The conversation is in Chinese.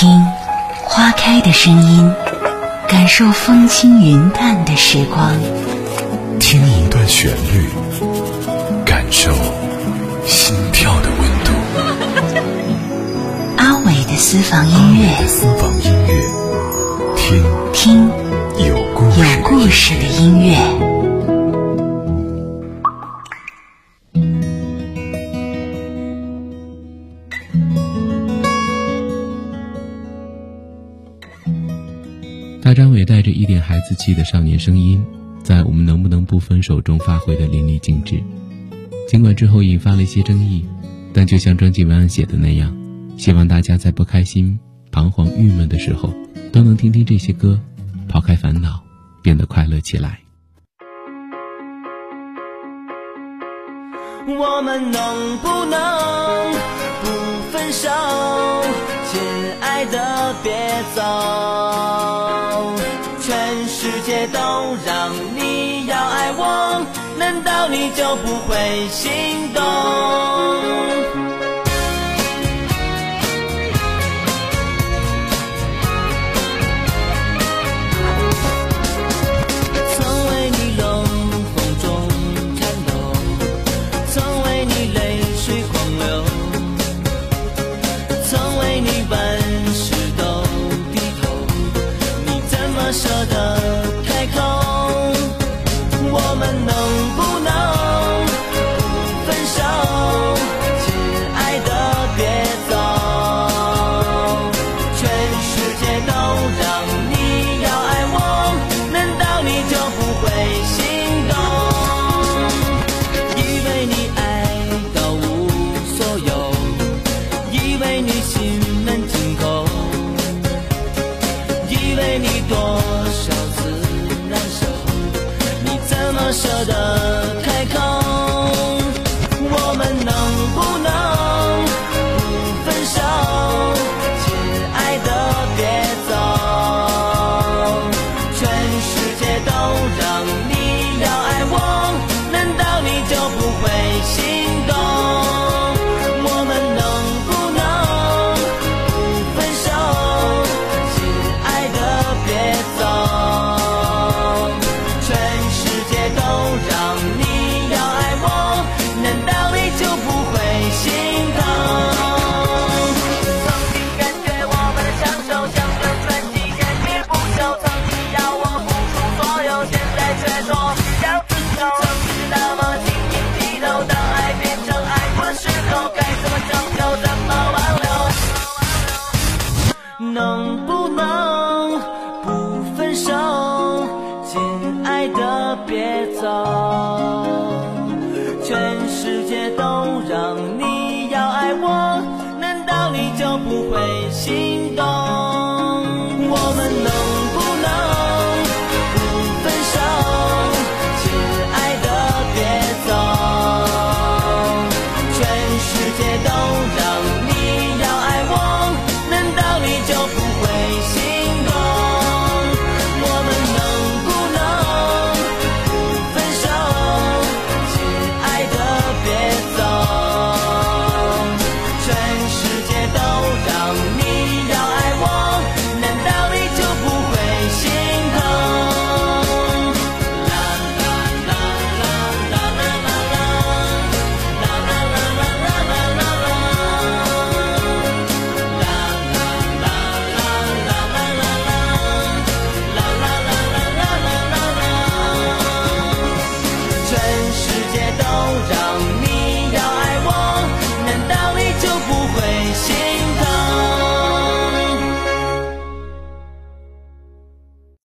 听花开的声音，感受风轻云淡的时光。听一段旋律，感受心跳的温度。阿伟的私房音乐，私房音乐，听听有故事有故事的音乐。大张伟带着一点孩子气的少年声音，在我们能不能不分手中发挥的淋漓尽致。尽管之后引发了一些争议，但就像专辑文案写的那样，希望大家在不开心、彷徨、郁闷的时候，都能听听这些歌，抛开烦恼，变得快乐起来。我们能不能不分手？亲爱的，别走，都让你要爱我，难道你就不会心动？曾为你冷风中颤抖，曾为你泪水狂流，曾为你万事都低头，你怎么舍得？我们能的，别走，全世界都让你要爱我，难道你就不会心动？